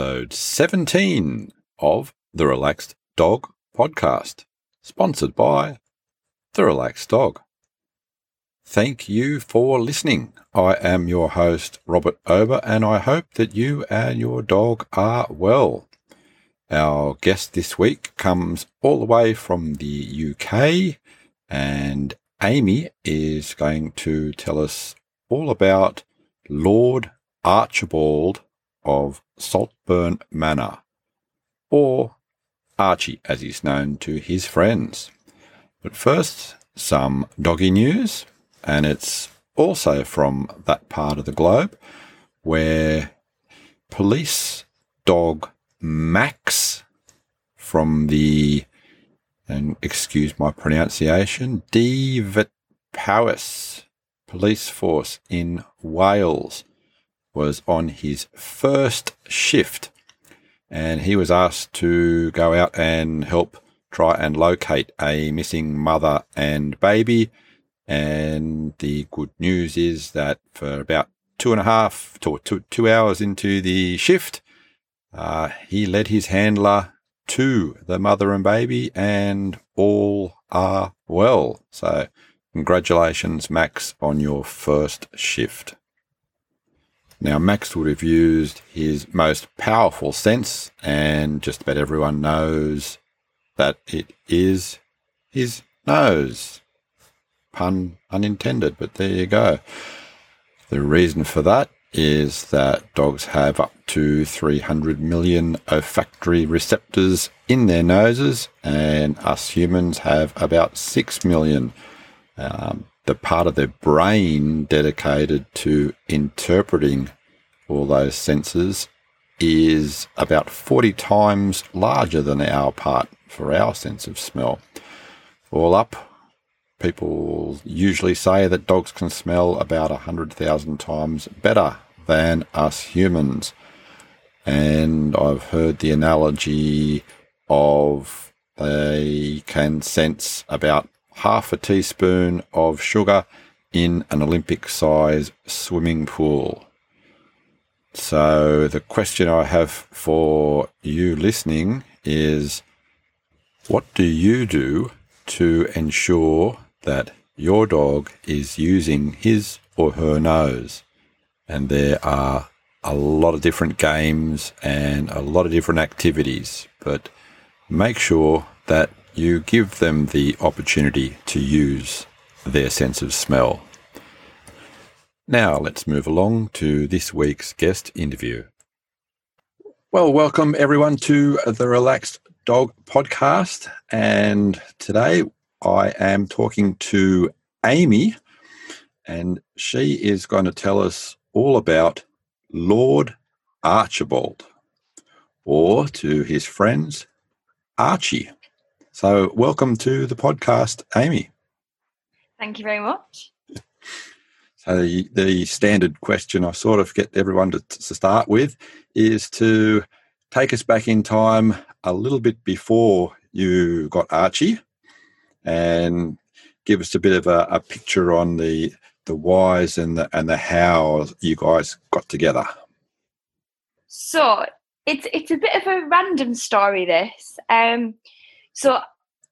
episode 17 of the Relaxed Dog Podcast, sponsored by The Relaxed Dog. Thank you for listening. I am your host, Robert Ober, and I hope that you and your dog are well. Our guest this week comes all the way from the UK, and Amy is going to tell us all about Lord Archibald of Saltburn Manor, or Archie as he's known to his friends. But first, some doggy news and it's also from that part of the globe where police dog Max from the, and excuse my pronunciation, Dyfed police force in Wales was on his first shift and he was asked to go out and help try and locate a missing mother and baby and the good news is that for about two and a half to two, two hours into the shift, uh, he led his handler to the mother and baby, and all are well. So, congratulations, Max, on your first shift. Now, Max would have used his most powerful sense, and just about everyone knows that it is his nose. Pun unintended, but there you go. The reason for that is that dogs have up to 300 million olfactory receptors in their noses, and us humans have about 6 million. Um, the part of their brain dedicated to interpreting all those senses is about 40 times larger than our part for our sense of smell. All up, people usually say that dogs can smell about 100,000 times better than us humans. And I've heard the analogy of they can sense about half a teaspoon of sugar in an Olympic size swimming pool. So, the question I have for you listening is what do you do to ensure that your dog is using his or her nose. And there are a lot of different games and a lot of different activities, but make sure that you give them the opportunity to use their sense of smell. Now, let's move along to this week's guest interview. Well, welcome everyone to the Relaxed Dog Podcast. And today I am talking to Amy, and she is going to tell us all about Lord Archibald, or to his friends, Archie. So, welcome to the podcast, Amy. Thank you very much. So, the, the standard question I sort of get everyone to, to start with is to take us back in time a little bit before you got Archie and give us a bit of a, a picture on the the whys and the and the how you guys got together. So it's it's a bit of a random story. This, um, so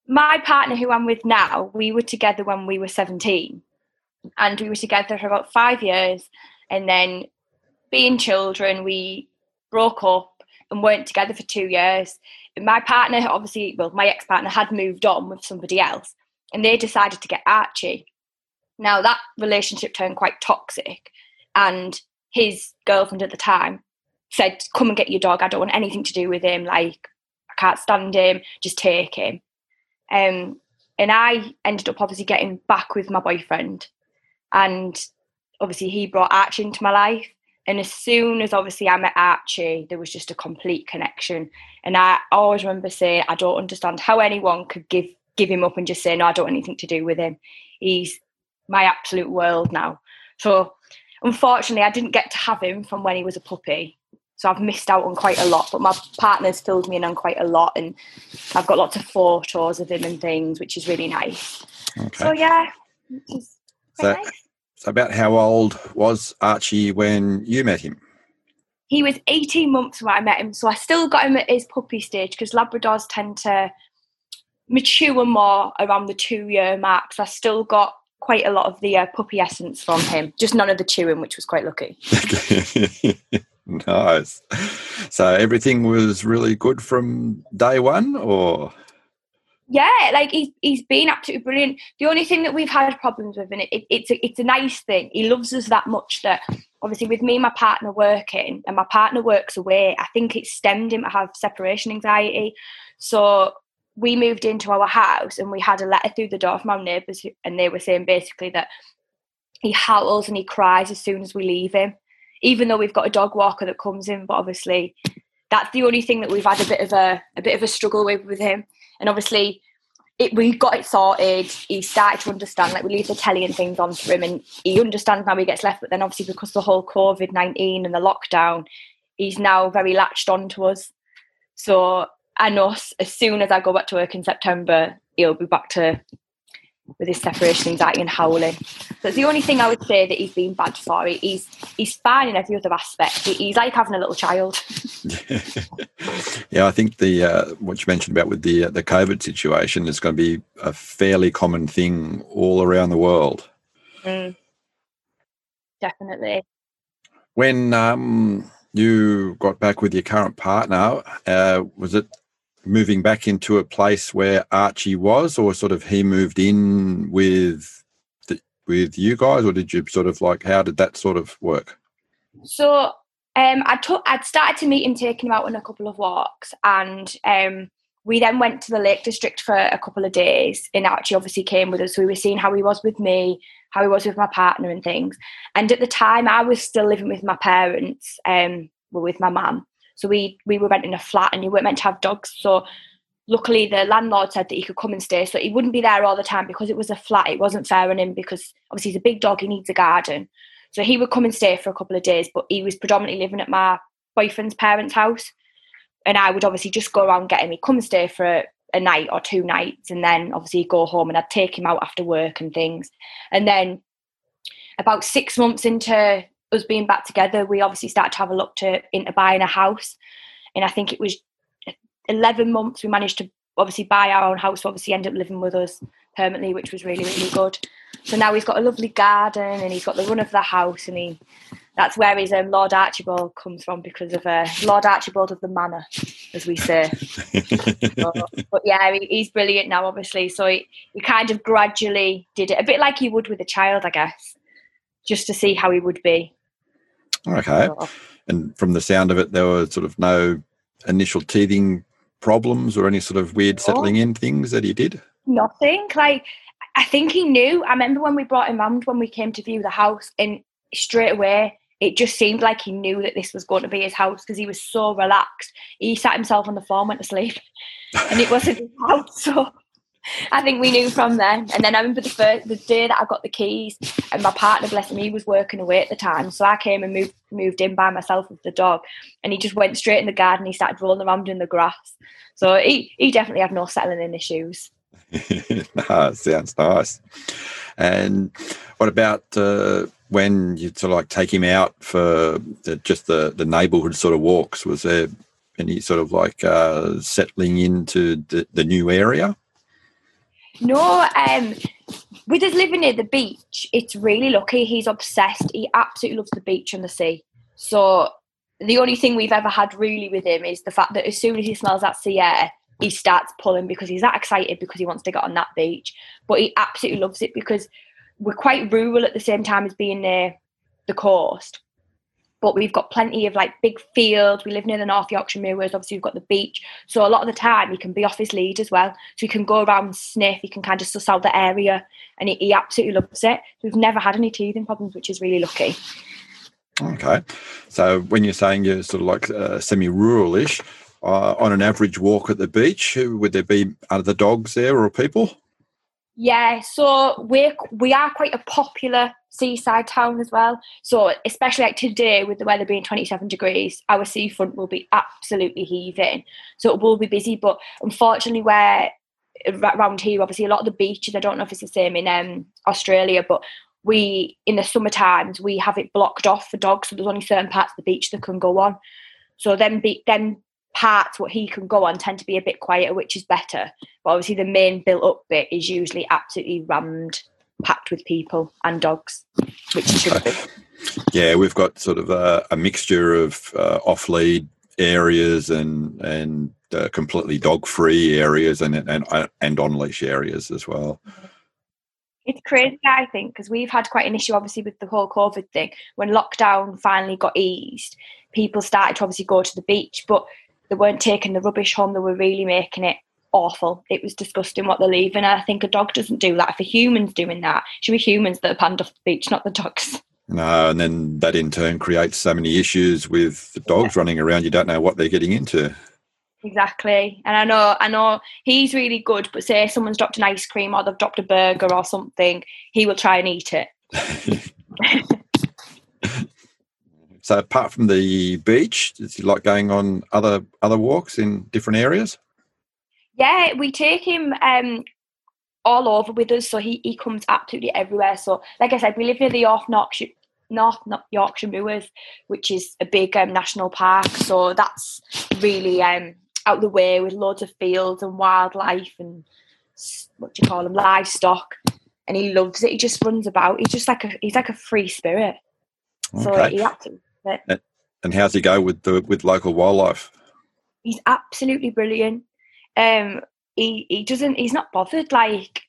my partner, who I'm with now, we were together when we were 17, and we were together for about five years, and then being children, we broke up and weren't together for two years. My partner obviously well my ex-partner had moved on with somebody else and they decided to get archie. Now that relationship turned quite toxic and his girlfriend at the time said come and get your dog. I don't want anything to do with him. Like i can't stand him. Just take him um, and i ended up obviously getting back with my boyfriend and obviously he brought archie into my life and as soon as obviously I met Archie, there was just a complete connection. And I always remember saying, I don't understand how anyone could give give him up and just say, no, I don't want anything to do with him. He's my absolute world now. So unfortunately, I didn't get to have him from when he was a puppy. So I've missed out on quite a lot, but my partner's filled me in on quite a lot, and I've got lots of photos of him and things, which is really nice. Okay. So yeah, so, nice. so about how old was Archie when you met him? He was 18 months when I met him, so I still got him at his puppy stage because Labradors tend to mature more around the two-year mark. So I still got quite a lot of the uh, puppy essence from him, just none of the chewing, which was quite lucky. nice. So everything was really good from day one, or? Yeah, like he's he's been absolutely brilliant. The only thing that we've had problems with, and it, it, it's a, it's a nice thing. He loves us that much that obviously with me and my partner working, and my partner works away. I think it stemmed him to have separation anxiety. So we moved into our house, and we had a letter through the door from our neighbours, and they were saying basically that he howls and he cries as soon as we leave him even though we've got a dog walker that comes in, but obviously that's the only thing that we've had a bit of a a bit of a struggle with with him. And obviously it, we got it sorted. He started to understand, like we leave the telly and things on for him, and he understands now he gets left. But then, obviously, because the whole COVID nineteen and the lockdown, he's now very latched on to us. So I us, as soon as I go back to work in September, he'll be back to with his separation anxiety and howling. That's the only thing I would say that he's been bad for. He's he's fine in every other aspect. He's like having a little child. yeah, I think the uh, what you mentioned about with the uh, the COVID situation is going to be a fairly common thing all around the world. Mm. Definitely. When um, you got back with your current partner, uh, was it moving back into a place where Archie was, or sort of he moved in with the, with you guys, or did you sort of like how did that sort of work? So um, I took I'd started to meet him, taking him out on a couple of walks, and um, we then went to the Lake District for a couple of days. And Archie obviously came with us, so we were seeing how he was with me, how he was with my partner, and things. And at the time, I was still living with my parents, um, well, with my mum. So we we were renting a flat and you weren't meant to have dogs. So luckily the landlord said that he could come and stay. So he wouldn't be there all the time because it was a flat. It wasn't fair on him because obviously he's a big dog, he needs a garden. So he would come and stay for a couple of days, but he was predominantly living at my boyfriend's parents' house. And I would obviously just go around get him. He'd come and stay for a, a night or two nights and then obviously go home and I'd take him out after work and things. And then about six months into us being back together, we obviously started to have a look to into buying a house, and I think it was eleven months we managed to obviously buy our own house. Obviously, end up living with us permanently, which was really really good. So now he's got a lovely garden and he's got the run of the house, and he that's where his um, Lord Archibald comes from because of uh, Lord Archibald of the Manor, as we say. so, but yeah, he, he's brilliant now, obviously. So he, he kind of gradually did it a bit like you would with a child, I guess, just to see how he would be. Okay. Oh. And from the sound of it, there were sort of no initial teething problems or any sort of weird settling in things that he did? Nothing. Like, I think he knew. I remember when we brought him around when we came to view the house, and straight away, it just seemed like he knew that this was going to be his house because he was so relaxed. He sat himself on the floor and went to sleep, and it wasn't his house. So I think we knew from then. And then I remember the first the day that I got the keys, and my partner, bless him, he was working away at the time. So I came and moved moved in by myself with the dog, and he just went straight in the garden. He started rolling around in the grass. So he he definitely had no settling in issues. no, sounds nice. And what about uh, when you sort of like take him out for the, just the the neighbourhood sort of walks? Was there any sort of like uh, settling into the, the new area? No, um, with us living near the beach, it's really lucky. He's obsessed. He absolutely loves the beach and the sea. So the only thing we've ever had really with him is the fact that as soon as he smells that sea air, he starts pulling because he's that excited because he wants to get on that beach. But he absolutely loves it because we're quite rural at the same time as being near the coast but we've got plenty of like big fields. We live near the North Yorkshire Moors. Obviously, we've got the beach. So a lot of the time, he can be off his lead as well. So he can go around and sniff. He can kind of suss out the area, and he, he absolutely loves it. We've never had any teething problems, which is really lucky. Okay, so when you're saying you're sort of like uh, semi-rural-ish, uh, on an average walk at the beach, would there be other dogs there or people? Yeah, so we we are quite a popular seaside town as well. So especially like today with the weather being 27 degrees, our seafront will be absolutely heaving. So it will be busy, but unfortunately where around here, obviously a lot of the beaches, I don't know if it's the same in um, Australia, but we in the summer times we have it blocked off for dogs, so there's only certain parts of the beach that can go on. So then be then parts what he can go on tend to be a bit quieter, which is better. But obviously the main built up bit is usually absolutely rammed, packed with people and dogs, which should be. Yeah, we've got sort of a, a mixture of uh, off lead areas and and uh, completely dog free areas and and and on leash areas as well. It's crazy, I think, because we've had quite an issue, obviously, with the whole COVID thing. When lockdown finally got eased, people started to obviously go to the beach, but they weren't taking the rubbish home. They were really making it awful. It was disgusting what they're leaving. I think a dog doesn't do that. If a human's doing that, it should be humans that are panned off the beach, not the dogs. No, and then that in turn creates so many issues with the dogs yeah. running around. You don't know what they're getting into. Exactly, and I know, I know he's really good. But say someone's dropped an ice cream or they've dropped a burger or something, he will try and eat it. so, apart from the beach, does he like going on other other walks in different areas? Yeah, we take him um, all over with us, so he, he comes absolutely everywhere. So, like I said, we live near the North Yorkshire, North Yorkshire Moors, which is a big um, national park. So that's really um, out the way with loads of fields and wildlife and what do you call them, livestock. And he loves it. He just runs about. He's just like a he's like a free spirit. Okay. So he absolutely. And, and how's he go with the with local wildlife? He's absolutely brilliant. Um, he he doesn't. He's not bothered. Like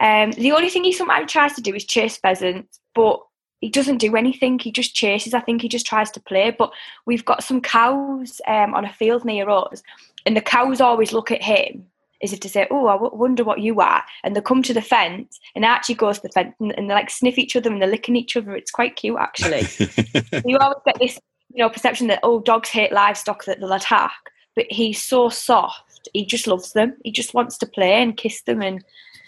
um, the only thing he sometimes tries to do is chase pheasants, but he doesn't do anything. He just chases. I think he just tries to play. But we've got some cows um, on a field near us, and the cows always look at him as if to say, "Oh, I w- wonder what you are." And they come to the fence, and Archie goes to the fence, and, and they like sniff each other and they're licking each other. It's quite cute, actually. you always get this, you know, perception that oh, dogs hate livestock that they'll attack, but he's so soft. He just loves them. He just wants to play and kiss them, and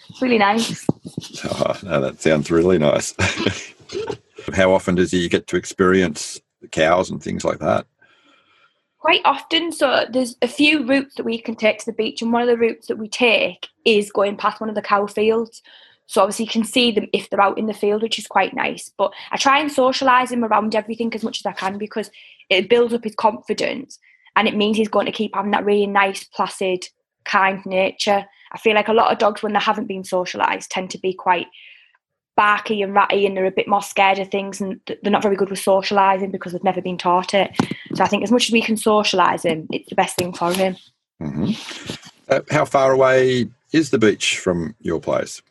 it's really nice. Oh, no, that sounds really nice. How often does he get to experience cows and things like that? Quite often. So there's a few routes that we can take to the beach, and one of the routes that we take is going past one of the cow fields. So obviously you can see them if they're out in the field, which is quite nice. But I try and socialise him around everything as much as I can because it builds up his confidence and it means he's going to keep having that really nice, placid, kind nature. I feel like a lot of dogs, when they haven't been socialised, tend to be quite barky and ratty and they're a bit more scared of things and they're not very good with socialising because they've never been taught it. So I think as much as we can socialise him, it's the best thing for him. Mm-hmm. Uh, how far away is the beach from your place?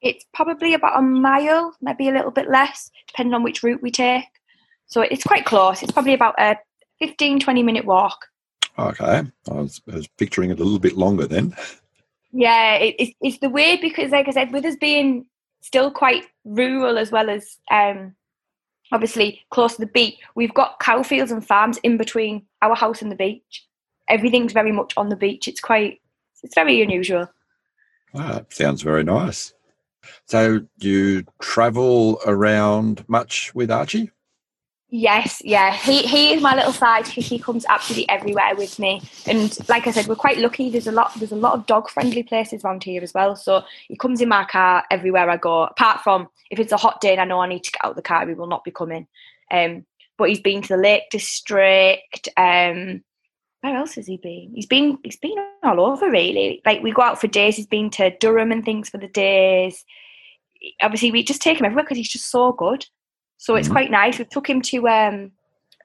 It's probably about a mile, maybe a little bit less, depending on which route we take. So it's quite close. It's probably about a 15, 20 minute walk. Okay. I was, I was picturing it a little bit longer then. Yeah, it, it's, it's the way because, like I said, with us being still quite rural as well as um, obviously close to the beach. We've got cow fields and farms in between our house and the beach. Everything's very much on the beach. It's quite, it's very unusual. Wow, sounds very nice. So, do you travel around much with Archie? Yes, yeah. He he is my little sidekick. He comes absolutely everywhere with me. And like I said, we're quite lucky. There's a lot there's a lot of dog friendly places around here as well. So he comes in my car everywhere I go. Apart from if it's a hot day and I know I need to get out of the car, he will not be coming. Um, but he's been to the Lake District. Um, where else has he been? He's been he's been all over really. Like we go out for days. He's been to Durham and things for the days. Obviously, we just take him everywhere because he's just so good. So it's mm-hmm. quite nice. We took him to um,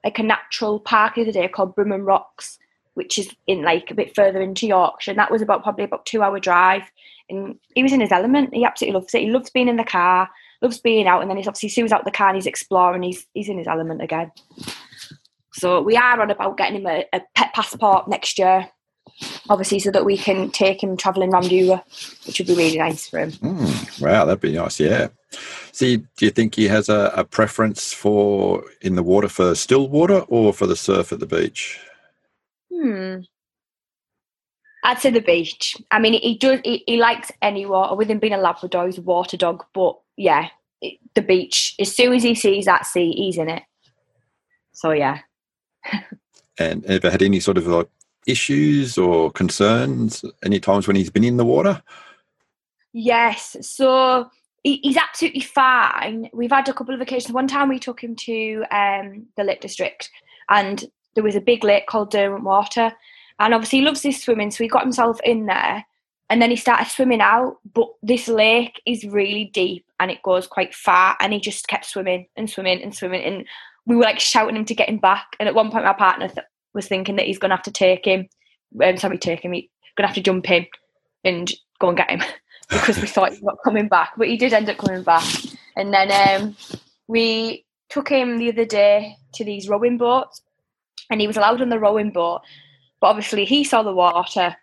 like a natural park the other day called Brimham Rocks, which is in like a bit further into Yorkshire. And that was about probably about two hour drive. And he was in his element. He absolutely loves it. He loves being in the car, loves being out. And then he's obviously as soon as out the car and he's exploring, he's he's in his element again. So we are on about getting him a, a pet passport next year obviously, so that we can take him travelling around Europe, which would be really nice for him. Mm, wow, that'd be nice. Yeah. See, do you think he has a, a, preference for in the water for still water or for the surf at the beach? Hmm. I'd say the beach. I mean, he does. He, he likes any water. With him being a Labrador, he's a water dog. But yeah, it, the beach. As soon as he sees that sea, he's in it. So yeah. and ever had any sort of like issues or concerns any times when he's been in the water? Yes. So he, he's absolutely fine. We've had a couple of occasions. One time we took him to um, the Lake District, and there was a big lake called Derwent Water, and obviously he loves this swimming, so he got himself in there. And then he started swimming out, but this lake is really deep and it goes quite far. And he just kept swimming and swimming and swimming. And we were like shouting him to get him back. And at one point, my partner th- was thinking that he's going to have to take him. Um, sorry, take him. He's going to have to jump in and go and get him because we thought he was not coming back. But he did end up coming back. And then um, we took him the other day to these rowing boats, and he was allowed on the rowing boat. But obviously, he saw the water.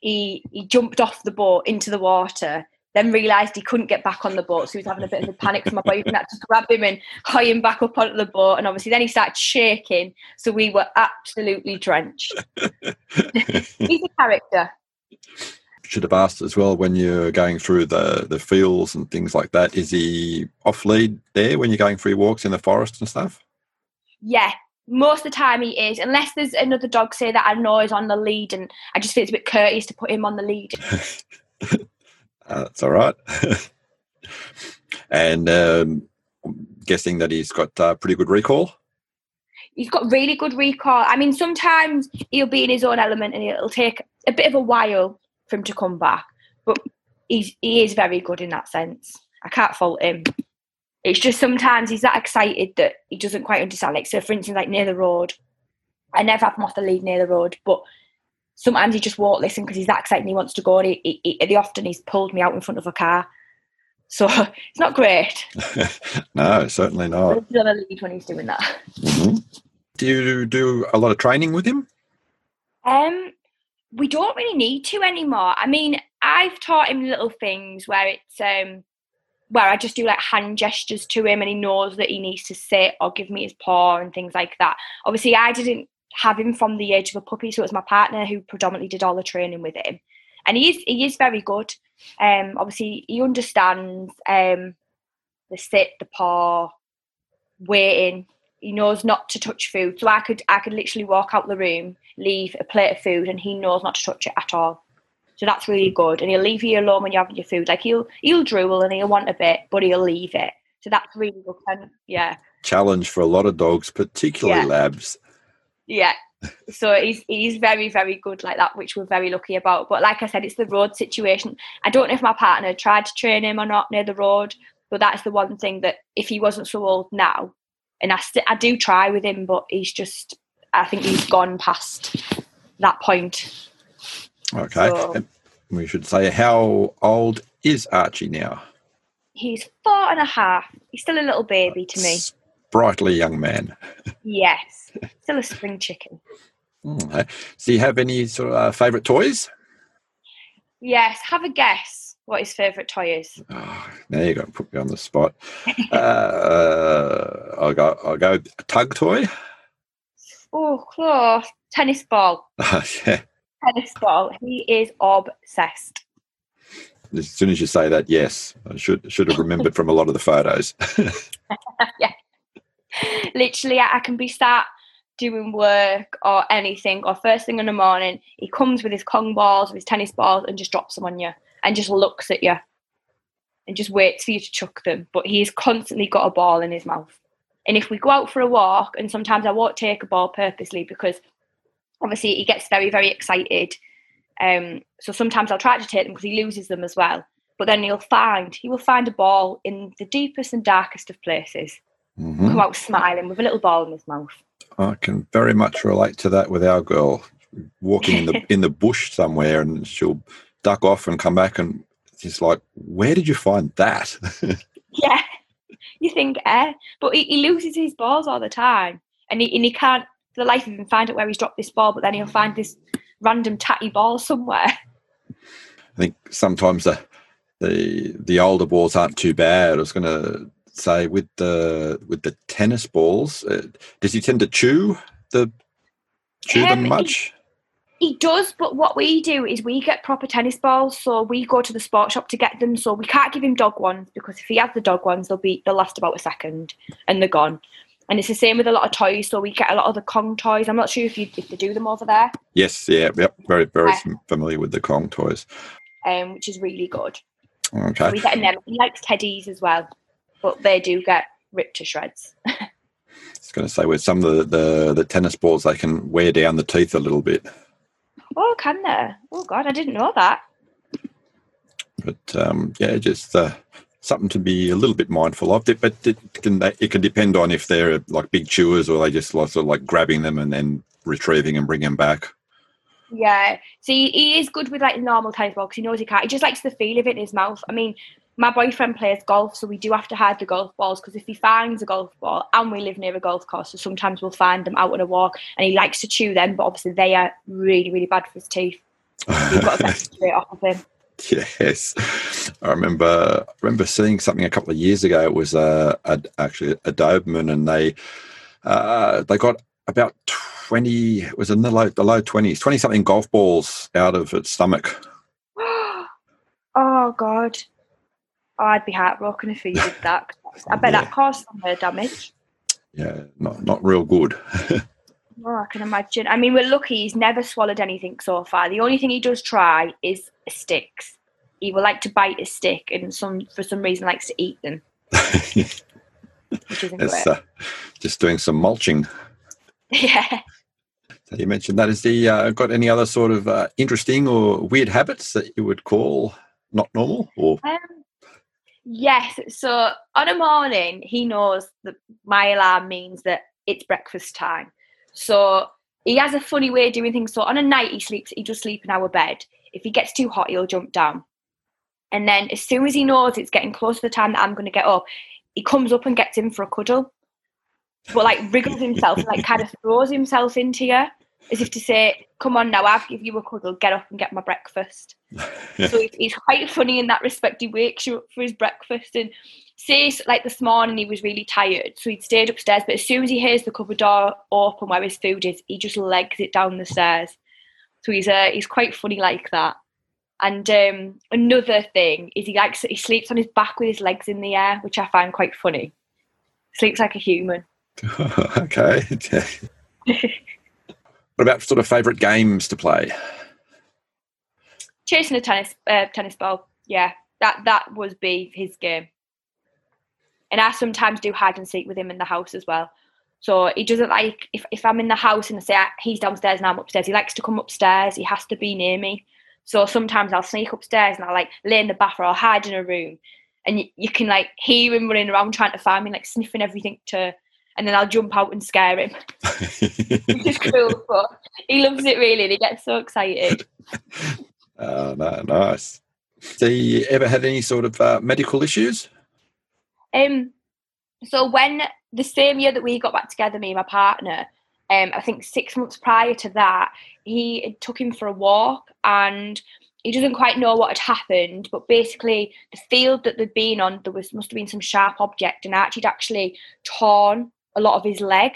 He he jumped off the boat into the water then realised he couldn't get back on the boat, so he was having a bit of a panic. So my boyfriend had to grab him and hie him back up onto the boat. And obviously, then he started shaking, so we were absolutely drenched. He's a character. Should have asked as well when you're going through the the fields and things like that. Is he off lead there when you're going for your walks in the forest and stuff? Yeah, most of the time he is, unless there's another dog say that I know is on the lead, and I just feel it's a bit courteous to put him on the lead. Uh, that's all right. and um, guessing that he's got uh, pretty good recall. He's got really good recall. I mean, sometimes he'll be in his own element, and it'll take a bit of a while for him to come back. But he's he is very good in that sense. I can't fault him. It's just sometimes he's that excited that he doesn't quite understand. Like, so for instance, like near the road, I never have him off the lead near the road, but sometimes he just won't listen because he's that excited and he wants to go. And he, he, he, often he's pulled me out in front of a car. So it's not great. no, certainly not. He's on a lead when he's doing that. Mm-hmm. Do you do a lot of training with him? Um, we don't really need to anymore. I mean, I've taught him little things where it's um where I just do like hand gestures to him and he knows that he needs to sit or give me his paw and things like that. Obviously, I didn't have him from the age of a puppy. So it was my partner who predominantly did all the training with him, and he is he is very good. Um, obviously he understands um, the sit, the paw, waiting. He knows not to touch food. So I could I could literally walk out the room, leave a plate of food, and he knows not to touch it at all. So that's really good. And he'll leave you alone when you're having your food. Like he'll he'll drool and he'll want a bit, but he'll leave it. So that's really good. And yeah. Challenge for a lot of dogs, particularly yeah. labs. Yeah. So he's he's very very good like that, which we're very lucky about. But like I said, it's the road situation. I don't know if my partner tried to train him or not near the road, but that's the one thing that if he wasn't so old now, and I st- I do try with him, but he's just I think he's gone past that point. Okay, so, we should say how old is Archie now? He's four and a half. He's still a little baby to me. Sprightly young man. yes. Still a spring chicken. Mm, do you have any sort of uh, favourite toys? Yes. Have a guess what his favourite toy is. Oh, now you're going to put me on the spot. uh, I'll go. I'll go tug toy. Oh, close. Tennis ball. yeah. Tennis ball. He is obsessed. As soon as you say that, yes, I should should have remembered from a lot of the photos. yeah. Literally, I can be sat doing work or anything, or first thing in the morning, he comes with his Kong balls, with his tennis balls, and just drops them on you and just looks at you and just waits for you to chuck them. But he's constantly got a ball in his mouth. And if we go out for a walk, and sometimes I won't take a ball purposely because obviously he gets very, very excited. Um, so sometimes I'll try to take them because he loses them as well. But then he'll find he will find a ball in the deepest and darkest of places. Mm-hmm. Come out smiling with a little ball in his mouth. I can very much relate to that with our girl walking in the in the bush somewhere, and she'll duck off and come back, and she's like, "Where did you find that?" yeah, you think, eh? But he, he, loses his balls all the time, and he and he can't for the life of him find out where he's dropped this ball. But then he'll find this random tatty ball somewhere. I think sometimes the the the older balls aren't too bad. I was going to say with the with the tennis balls, uh, does he tend to chew the chew um, them much? He does, but what we do is we get proper tennis balls. So we go to the sport shop to get them. So we can't give him dog ones because if he has the dog ones, they'll be they'll last about a second and they're gone. And it's the same with a lot of toys. So we get a lot of the Kong toys. I'm not sure if you if they do them over there. Yes, yeah, yep. Very, very familiar with the Kong toys. Um, which is really good. Okay. So we get them. He likes teddies as well, but they do get ripped to shreds. I was going to say with some of the, the the tennis balls, they can wear down the teeth a little bit. Oh, can they? Oh God, I didn't know that. But um, yeah, just uh, something to be a little bit mindful of. But it can it can depend on if they're like big chewers or they just sort of like grabbing them and then retrieving and bringing them back. Yeah, see, he is good with like normal tennis ball because he knows he can't. He just likes the feel of it in his mouth. I mean, my boyfriend plays golf, so we do have to hide the golf balls because if he finds a golf ball, and we live near a golf course, so sometimes we'll find them out on a walk, and he likes to chew them, but obviously they are really, really bad for his teeth. You've got to get straight off of him. Yes, I remember. I remember seeing something a couple of years ago. It was uh, a, actually a Doberman, and they uh, they got about twenty. It was in the low the low twenties, twenty something golf balls out of its stomach. oh God! Oh, I'd be heartbroken if he did that. I bet yeah. that caused some damage. Yeah, not not real good. oh, I can imagine. I mean, we're lucky he's never swallowed anything so far. The only thing he does try is sticks. He will like to bite a stick, and some for some reason likes to eat them. which isn't it's, uh, just doing some mulching. Yeah. So you mentioned that. Has he uh, got any other sort of uh, interesting or weird habits that you would call not normal? Or um, yes. So on a morning, he knows that my alarm means that it's breakfast time. So he has a funny way of doing things. So on a night, he sleeps. He just sleep in our bed. If he gets too hot, he'll jump down. And then as soon as he knows it's getting close to the time that I'm going to get up, he comes up and gets in for a cuddle but like wriggles himself like kind of throws himself into you as if to say, "Come on now, I've give you a cuddle. Get up and get my breakfast." so he's quite funny in that respect. He wakes you up for his breakfast and says, like this morning, he was really tired, so he'd stayed upstairs. But as soon as he hears the cupboard door open where his food is, he just legs it down the stairs. So he's uh, he's quite funny like that. And um, another thing is he likes he sleeps on his back with his legs in the air, which I find quite funny. Sleeps like a human. okay. what about sort of favourite games to play? Chasing a tennis uh, tennis ball. Yeah, that that would be his game. And I sometimes do hide and seek with him in the house as well. So he doesn't like if, if I'm in the house and I say he's downstairs and I'm upstairs. He likes to come upstairs. He has to be near me. So sometimes I'll sneak upstairs and I'll like lay in the bath or I'll hide in a room, and you, you can like hear him running around trying to find me, like sniffing everything to and then I'll jump out and scare him, which is cool. But he loves it really, and he gets so excited. Oh, no, nice. So, you ever had any sort of uh, medical issues? Um, so when the same year that we got back together, me and my partner, um, I think six months prior to that, he took him for a walk and he doesn't quite know what had happened, but basically the field that they'd been on, there was must have been some sharp object, and Archie'd actually torn a lot of his leg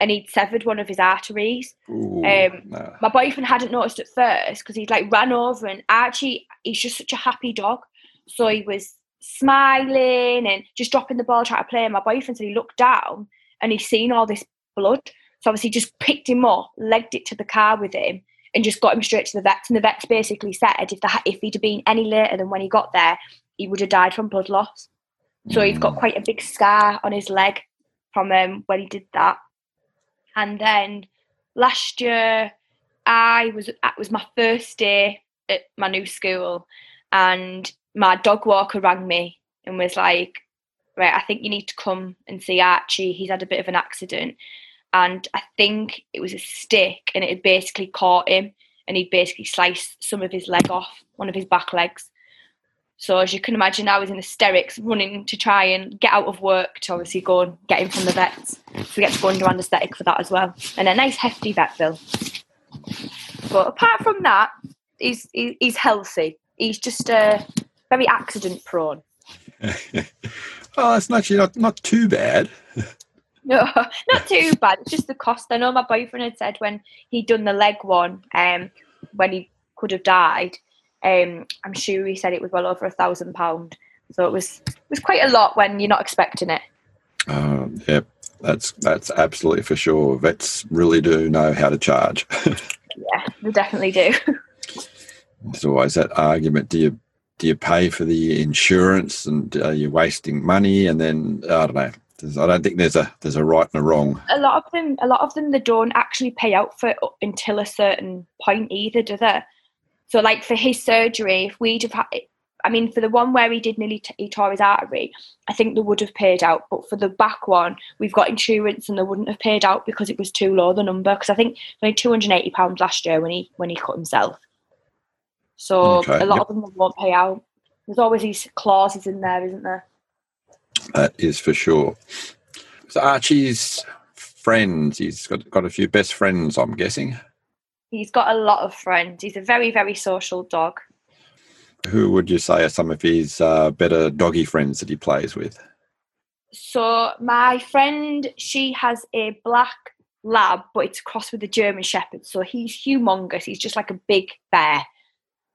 and he'd severed one of his arteries. Ooh, um, nah. My boyfriend hadn't noticed at first because he'd like ran over and Archie, he's just such a happy dog. So he was smiling and just dropping the ball, trying to play. And my boyfriend said he looked down and he'd seen all this blood. So obviously just picked him up, legged it to the car with him and just got him straight to the vets. And the vets basically said if, the, if he'd have been any later than when he got there, he would have died from blood loss. So mm. he's got mm. quite a big scar on his leg from him when he did that. And then last year, I was it was my first day at my new school, and my dog walker rang me and was like, "Right, I think you need to come and see Archie. He's had a bit of an accident." And I think it was a stick, and it had basically caught him, and he'd basically sliced some of his leg off, one of his back legs. So as you can imagine, I was in hysterics, running to try and get out of work to obviously go and get him from the vets. So we get to go under anaesthetic for that as well, and a nice hefty vet bill. But apart from that, he's he's healthy. He's just uh, very accident prone. oh, that's actually not not too bad. No, not too bad. It's just the cost. I know my boyfriend had said when he'd done the leg one, um, when he could have died, um, I'm sure he said it was well over a thousand pound. So it was it was quite a lot when you're not expecting it. Um, yeah, that's that's absolutely for sure. Vets really do know how to charge. yeah, they definitely do. There's always that argument: do you do you pay for the insurance, and are you wasting money? And then I don't know. I don't think there's a there's a right and a wrong. A lot of them, a lot of them, they don't actually pay out for until a certain point either, do they? So, like for his surgery, if we'd have had, I mean, for the one where he did nearly t- he tore his artery, I think they would have paid out. But for the back one, we've got insurance, and they wouldn't have paid out because it was too low the number. Because I think only two hundred eighty pounds last year when he when he cut himself. So okay. a lot yep. of them won't pay out. There's always these clauses in there, isn't there? That is for sure. So Archie's friends, he's got got a few best friends, I'm guessing. He's got a lot of friends. He's a very, very social dog. Who would you say are some of his uh, better doggy friends that he plays with? So my friend, she has a black lab, but it's crossed with a German Shepherd. So he's humongous. He's just like a big bear.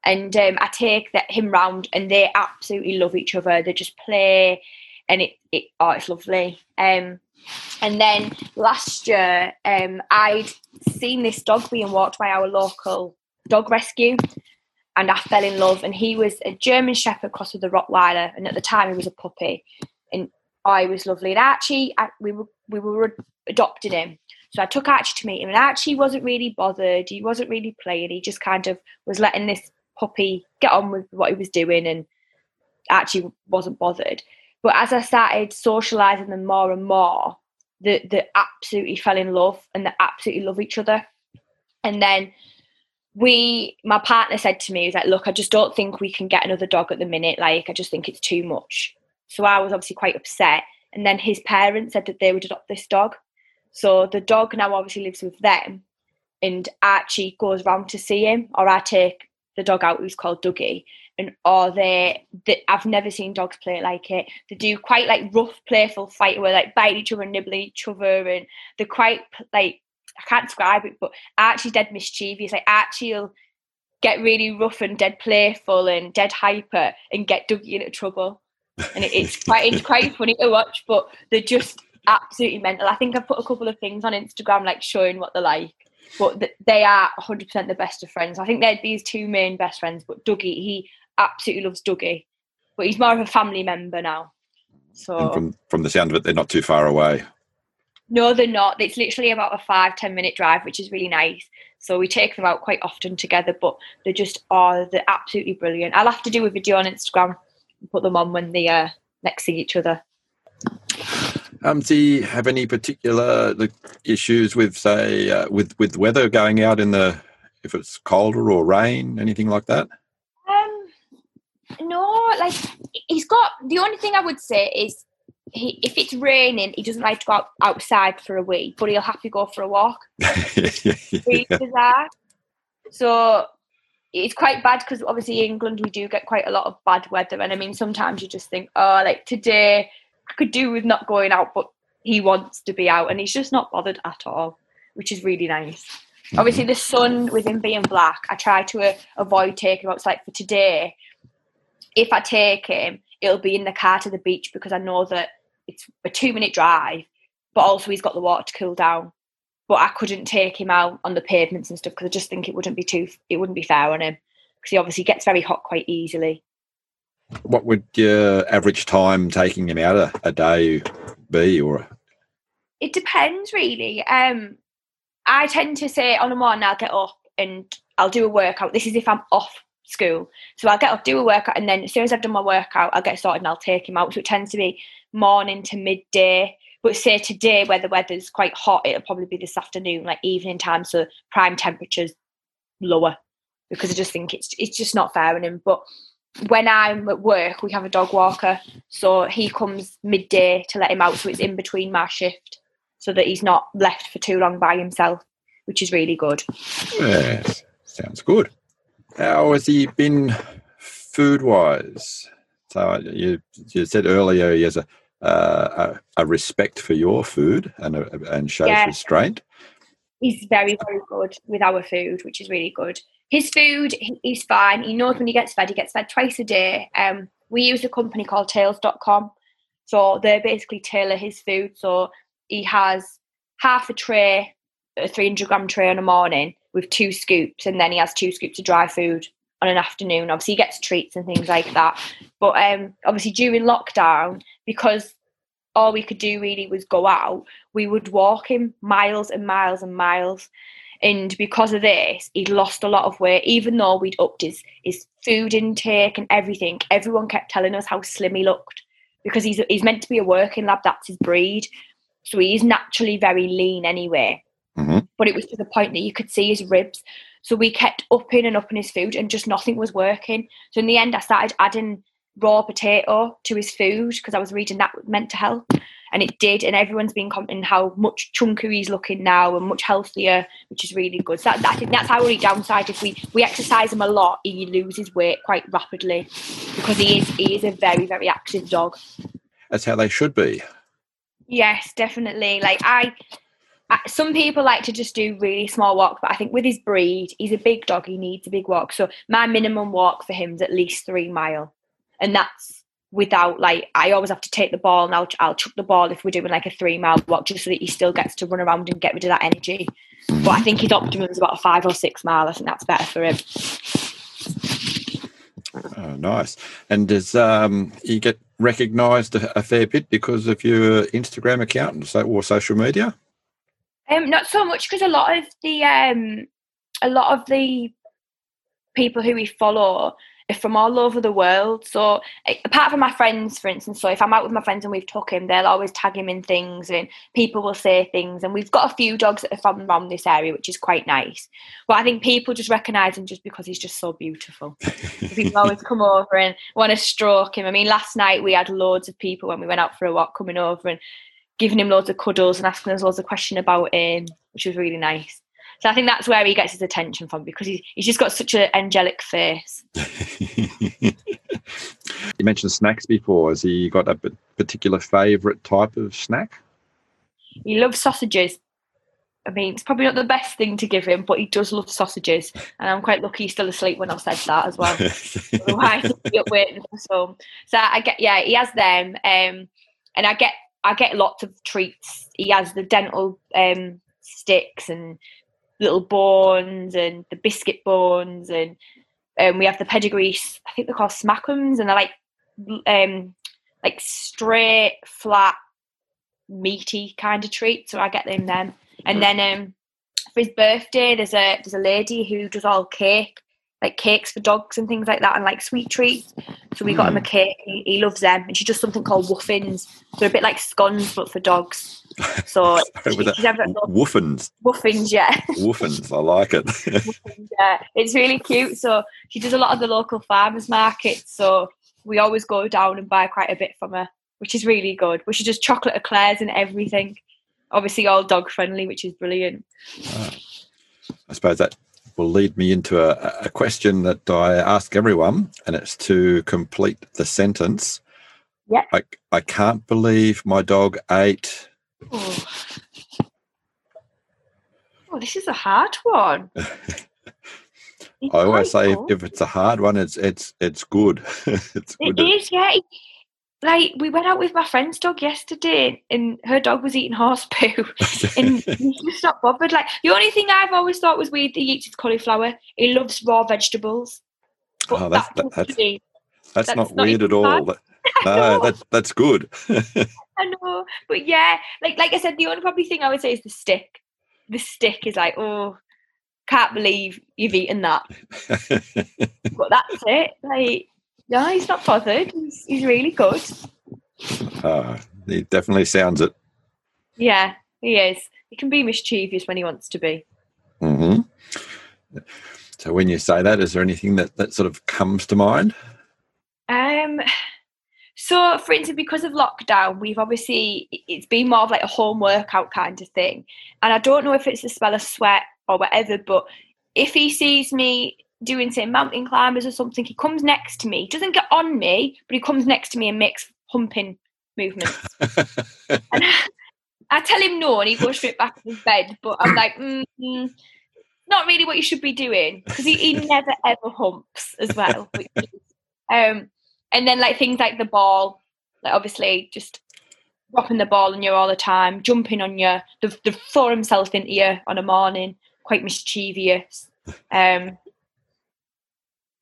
And um, I take that him round, and they absolutely love each other. They just play, and it, it oh, it's lovely. Um, and then last year, um, I'd seen this dog being walked by our local dog rescue, and I fell in love. And he was a German Shepherd crossed with a Rottweiler, and at the time he was a puppy, and I was lovely. And Archie, I, we were we were adopting him, so I took Archie to meet him, and Archie wasn't really bothered. He wasn't really playing. He just kind of was letting this puppy get on with what he was doing, and Archie wasn't bothered. But as I started socializing them more and more, they, they absolutely fell in love and they absolutely love each other. And then we, my partner said to me, "He's like, look, I just don't think we can get another dog at the minute. Like, I just think it's too much." So I was obviously quite upset. And then his parents said that they would adopt this dog. So the dog now obviously lives with them, and Archie goes round to see him, or I take the dog out who's called Dougie, and or they, they I've never seen dogs play like it. They do quite like rough, playful fight where like bite each other, and nibble each other, and they're quite like I can't describe it, but Archie's dead mischievous. Like Archie'll get really rough and dead playful and dead hyper and get Dougie into trouble. And it, it's quite it's quite funny to watch, but they're just absolutely mental. I think I've put a couple of things on Instagram like showing what they're like. But they are 100% the best of friends. I think they're these two main best friends. But Dougie, he absolutely loves Dougie, but he's more of a family member now. So and from from the sound of it, they're not too far away. No, they're not. It's literally about a five ten minute drive, which is really nice. So we take them out quite often together. But they just are they're absolutely brilliant. I'll have to do a video on Instagram and put them on when they uh, next see each other. Um, do you have any particular issues with, say, uh, with with weather going out in the if it's colder or rain, anything like that? Um, no, like he's got the only thing I would say is he, if it's raining, he doesn't like to go out, outside for a wee, but he'll have to go for a walk. yeah. So it's quite bad because obviously in England we do get quite a lot of bad weather, and I mean sometimes you just think, oh, like today I could do with not going out, but he wants to be out, and he's just not bothered at all, which is really nice. Mm-hmm. Obviously, the sun with him being black, I try to uh, avoid taking him outside. For today, if I take him, it'll be in the car to the beach because I know that it's a two minute drive, but also he's got the water to cool down. But I couldn't take him out on the pavements and stuff because I just think it wouldn't be too, it wouldn't be fair on him because he obviously gets very hot quite easily. What would your average time taking him out a, a day be, or? It depends really. Um, I tend to say on a morning I'll get up and I'll do a workout. This is if I'm off school. So I'll get up, do a workout, and then as soon as I've done my workout, I'll get started and I'll take him out. So it tends to be morning to midday. But say today, where the weather's quite hot, it'll probably be this afternoon, like evening time, so prime temperatures lower. Because I just think it's it's just not fair on him. But when I'm at work, we have a dog walker, so he comes midday to let him out, so it's in between my shift, so that he's not left for too long by himself, which is really good. Yes, sounds good. How has he been food wise? So you you said earlier he has a uh, a, a, respect for your food and a, and shows yeah. restraint. He's very very good with our food, which is really good. His food is fine. He knows when he gets fed. He gets fed twice a day. Um, we use a company called Tails.com, so they basically tailor his food. So he has half a tray, a 300 gram tray in a morning with two scoops, and then he has two scoops of dry food on an afternoon. Obviously, he gets treats and things like that. But um, obviously, during lockdown, because all we could do really was go out, we would walk him miles and miles and miles. And because of this, he'd lost a lot of weight, even though we'd upped his, his food intake and everything. Everyone kept telling us how slim he looked because he's, he's meant to be a working lab, that's his breed. So he's naturally very lean anyway. Mm-hmm. But it was to the point that you could see his ribs. So we kept upping and upping his food and just nothing was working. So in the end, I started adding raw potato to his food because I was reading that meant to help. And it did. And everyone's been commenting how much chunkier he's looking now and much healthier, which is really good. So that, I think that's our only downside. If we, we exercise him a lot, he loses weight quite rapidly because he is he is a very, very active dog. That's how they should be. Yes, definitely. Like I some people like to just do really small walks, but I think with his breed, he's a big dog. He needs a big walk. So my minimum walk for him is at least three mile, and that's without like I always have to take the ball and I'll I'll chuck the ball if we're doing like a three mile walk just so that he still gets to run around and get rid of that energy. But I think his optimum is about a five or six mile. I think that's better for him. Oh, nice. And does um, you get recognised a, a, fair bit because of your Instagram account and so, or social media? Um, not so much because a lot of the um, a lot of the people who we follow from all over the world. So eh, apart from my friends, for instance, so if I'm out with my friends and we've took him, they'll always tag him in things, and people will say things. And we've got a few dogs that are from around this area, which is quite nice. But I think people just recognise him just because he's just so beautiful. people always come over and want to stroke him. I mean, last night we had loads of people when we went out for a walk coming over and giving him loads of cuddles and asking us loads of questions about him, which was really nice. So I think that's where he gets his attention from because he's, he's just got such an angelic face. you mentioned snacks before. Has he got a particular favourite type of snack? He loves sausages. I mean, it's probably not the best thing to give him, but he does love sausages. And I'm quite lucky he's still asleep when I said that as well. Otherwise, he'd be up waiting for some. So I get, yeah, he has them. Um, and I get I get lots of treats. He has the dental um, sticks and little bones and the biscuit bones and um, we have the pedigree. I think they're called smackums and they're like um, like straight, flat, meaty kind of treat So I get them then. And then um, for his birthday, there's a there's a lady who does all cake like cakes for dogs and things like that and like sweet treats. So we got mm. him a hmm. cake. He, he, loves them. And she does something called wuffins. They're a bit like scones but for dogs. So she, wuffins. Wuffins, yeah. wuffins, I like it. yeah, it's really cute. So she does a lot of the local farmers markets. So we always go down and buy quite a bit from her, which is really good. But she does chocolate eclairs and everything. Obviously, all dog friendly, which is brilliant. Uh, I suppose that will lead me into a, a question that I ask everyone, and it's to complete the sentence. Yeah. I, I can't believe my dog ate. Oh, oh this is a hard one. I always say if, if, it's a hard one, it's it's it's good. it's good. It is, yeah. Like we went out with my friend's dog yesterday and her dog was eating horse poo and he's just not bothered. Like the only thing i've always thought was weird he eats his cauliflower. He loves raw vegetables. But oh, that's, that, that's, that's, that's, not, not weird at all. that, no that's that's good i know but yeah like like i said the only probably thing i would say is the stick the stick is like oh can't believe you've eaten that but that's it like no, he's not bothered. He's, he's really good. Uh, he definitely sounds it. Yeah, he is. He can be mischievous when he wants to be. Mm-hmm. So, when you say that, is there anything that, that sort of comes to mind? So, for instance, because of lockdown, we've obviously it's been more of like a home workout kind of thing, and I don't know if it's the smell of sweat or whatever, but if he sees me doing say mountain climbers or something, he comes next to me. He doesn't get on me, but he comes next to me and makes humping movements. and I, I tell him no, and he goes straight back to his bed. But I'm like, mm, mm, not really what you should be doing because he, he never ever humps as well. Is, um, and then like things like the ball, like obviously just dropping the ball on you all the time, jumping on you, they, they throw himself into you on a morning, quite mischievous. Um,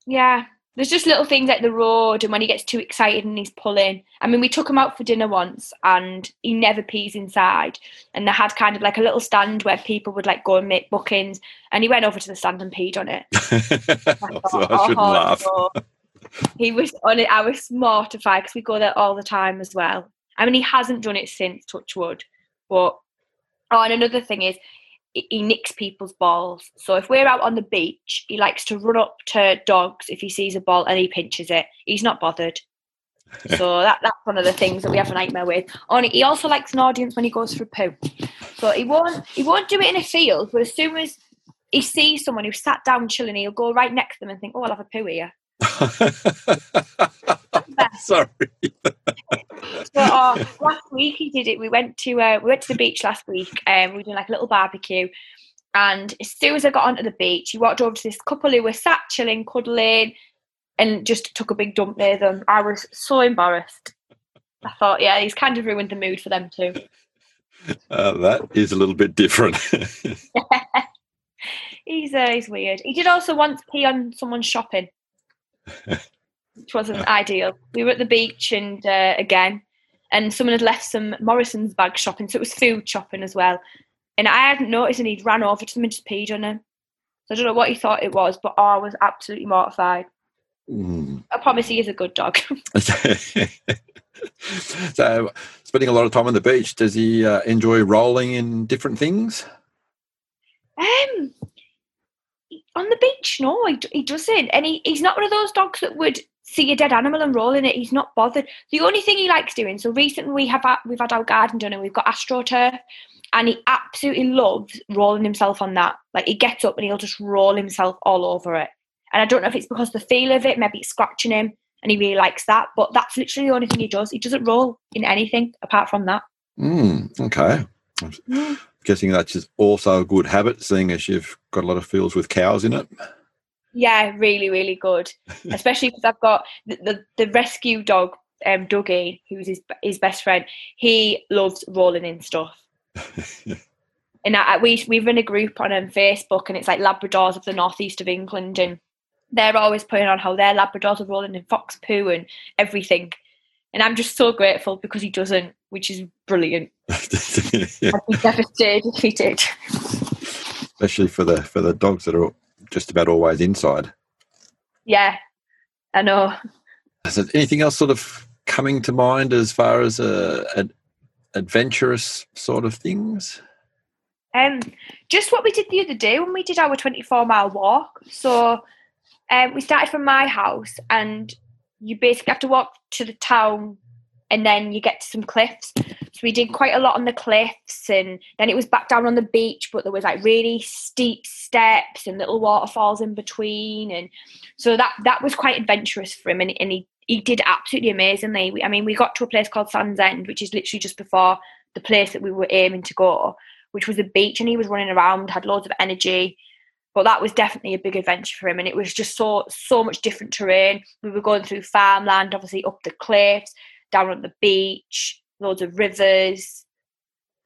yeah, there's just little things like the road and when he gets too excited and he's pulling. I mean, we took him out for dinner once and he never pees inside. And they had kind of like a little stand where people would like go and make bookings. And he went over to the stand and peed on it. I, thought, I shouldn't oh, laugh. No. He was on it. I was mortified because we go there all the time as well. I mean, he hasn't done it since Touchwood. But, oh, and another thing is, he nicks people's balls. So if we're out on the beach, he likes to run up to dogs if he sees a ball and he pinches it. He's not bothered. so that that's one of the things that we have a nightmare with. On he also likes an audience when he goes for a poo. So he won't he won't do it in a field, but as soon as he sees someone who's sat down chilling, he'll go right next to them and think, "Oh, I'll have a poo here." Sorry. so uh, last week he did it. We went to uh, we went to the beach last week and um, we were doing like a little barbecue. And as soon as I got onto the beach, he walked over to this couple who were sat chilling, cuddling, and just took a big dump near them. I was so embarrassed. I thought, yeah, he's kind of ruined the mood for them too. Uh, that is a little bit different. he's uh, he's weird. He did also once pee on someone's shopping which wasn't ideal. We were at the beach and uh, again, and someone had left some Morrison's bag shopping, so it was food shopping as well. And I hadn't noticed, and he'd ran over to them and just peed on him. So I don't know what he thought it was, but I was absolutely mortified. Mm. I promise he is a good dog. so, spending a lot of time on the beach, does he uh, enjoy rolling in different things? Um, on the beach, no, he, he doesn't. And he, he's not one of those dogs that would see a dead animal and roll in it. He's not bothered. The only thing he likes doing. So recently we have we've had our garden done and we've got astroturf, and he absolutely loves rolling himself on that. Like he gets up and he'll just roll himself all over it. And I don't know if it's because the feel of it, maybe it's scratching him, and he really likes that. But that's literally the only thing he does. He doesn't roll in anything apart from that. Mm, okay. Mm. Guessing that's just also a good habit, seeing as you've got a lot of fields with cows in it. Yeah, really, really good. Especially because I've got the, the, the rescue dog, um, Dougie, who's his his best friend. He loves rolling in stuff. and I, we we run a group on um, Facebook, and it's like Labradors of the northeast of England, and they're always putting on how their Labradors are rolling in fox poo and everything. And I'm just so grateful because he doesn't, which is brilliant. yeah. I'd be devastated if he did. Especially for the for the dogs that are just about always inside. Yeah, I know. Is there anything else sort of coming to mind as far as a, uh, a adventurous sort of things? Um, just what we did the other day when we did our 24 mile walk. So um, we started from my house, and you basically have to walk to the town and then you get to some cliffs. So we did quite a lot on the cliffs, and then it was back down on the beach, but there was like really steep steps and little waterfalls in between, and so that that was quite adventurous for him, and, and he he did absolutely amazingly. I mean, we got to a place called Sandsend, which is literally just before the place that we were aiming to go, which was a beach, and he was running around, had loads of energy. But that was definitely a big adventure for him, and it was just so so much different terrain. We were going through farmland, obviously up the cliffs down on the beach, loads of rivers,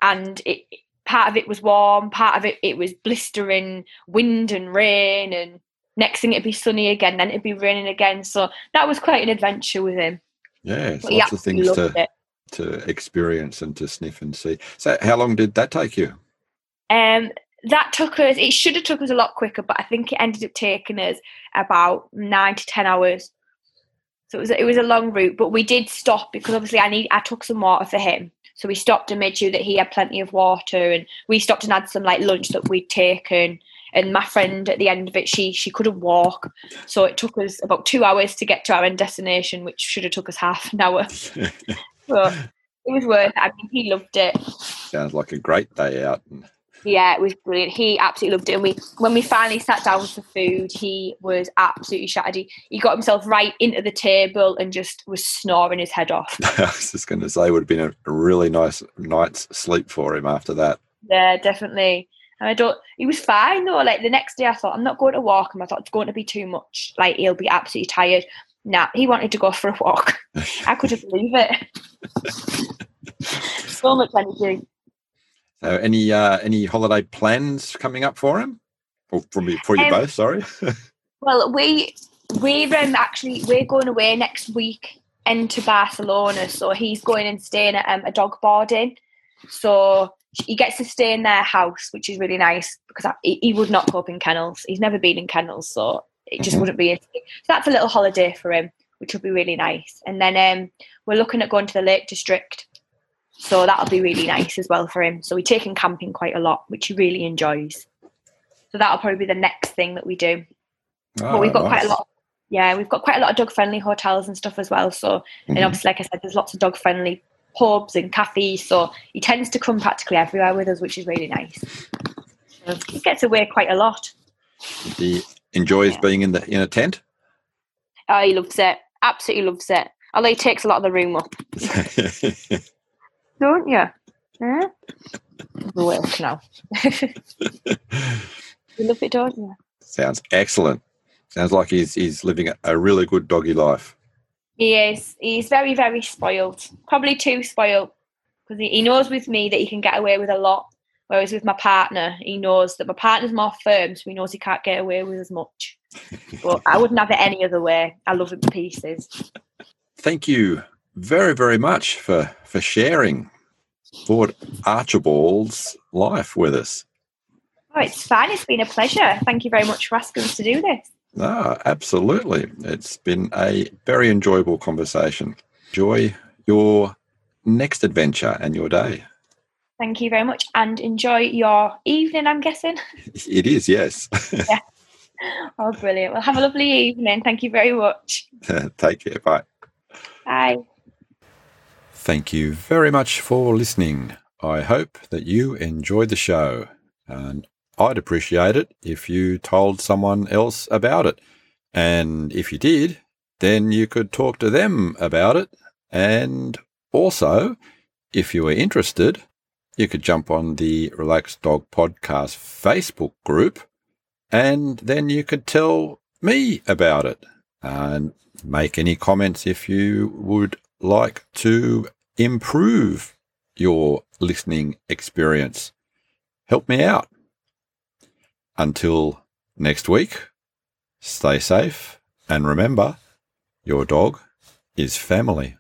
and it part of it was warm, part of it it was blistering wind and rain, and next thing it'd be sunny again, then it'd be raining again. So that was quite an adventure with him. Yeah, lots of things to it. to experience and to sniff and see. So, how long did that take you? Um, that took us. It should have took us a lot quicker, but I think it ended up taking us about nine to ten hours. So it was it was a long route, but we did stop because obviously I need I took some water for him. So we stopped and made sure that he had plenty of water, and we stopped and had some like lunch that we'd taken. And my friend at the end of it, she she couldn't walk, so it took us about two hours to get to our end destination, which should have took us half an hour. so it was worth. It. I mean, he loved it. Sounds like a great day out. Yeah, it was brilliant. He absolutely loved it. And we, when we finally sat down for food, he was absolutely shattered. He, he got himself right into the table and just was snoring his head off. I was just going to say, it would have been a really nice night's sleep for him after that. Yeah, definitely. And I don't. He was fine though. Like the next day, I thought I'm not going to walk him. I thought it's going to be too much. Like he'll be absolutely tired. Nah, he wanted to go for a walk. I couldn't believe it. so much energy. So, any uh, any holiday plans coming up for him, or for me, for you Um, both? Sorry. Well, we we're um, actually we're going away next week into Barcelona, so he's going and staying at um, a dog boarding. So he gets to stay in their house, which is really nice because I, he, would not cope in kennels. He's never been in kennels, so it just Mhm. wouldn't be. So that's a little holiday for him, which will be really nice. And then um, we're looking at going to the Lake District, so that'll be really nice as well for him. So we take him camping quite a lot, which he really enjoys. So that'll probably be the next thing that we do but we've got quite a Oh, nice. lot. Yeah, we've got quite a lot of dog friendly hotels and stuff as well. So, Mhm. and obviously, like I said, there's lots of dog friendly pubs and cafes. So he tends to come practically everywhere with us, which is really nice. So he gets away quite a lot. He enjoys Yeah. being in the in a tent. Oh, he loves it. Absolutely loves it. Although he takes a lot of the room up, don't you? Yeah. Work now. you love it, don't you? Sounds excellent. Sounds like he's he's living a, a really good doggy life. He is. He's very, very spoiled. Probably too spoiled because he, he knows with me that he can get away with a lot. Whereas with my partner, he knows that my partner's more firm, so he knows he can't get away with as much. But I wouldn't have it any other way. I love him to pieces. Thank you very very much for for sharing Lord Archibald's life with us. Oh, it's fine. It's been a pleasure. Thank you very much for asking us to do this. No, absolutely. It's been a very enjoyable conversation. Enjoy your next adventure and your day. Thank you very much and enjoy your evening, I'm guessing. It is, yes. yeah. Oh, brilliant. Well, have a lovely evening. Thank you very much. Take care. Bye. Bye. Thank you very much for listening. I hope that you enjoyed the show, and I'd appreciate it if you told someone else about it. And if you did, then you could talk to them about it. And also, if you were interested, you could jump on the Relaxed Dog Podcast Facebook group, and then you could tell me about it and make any comments if you would like to improve your listening experience. Help me out. Until next week, stay safe and remember your dog is family.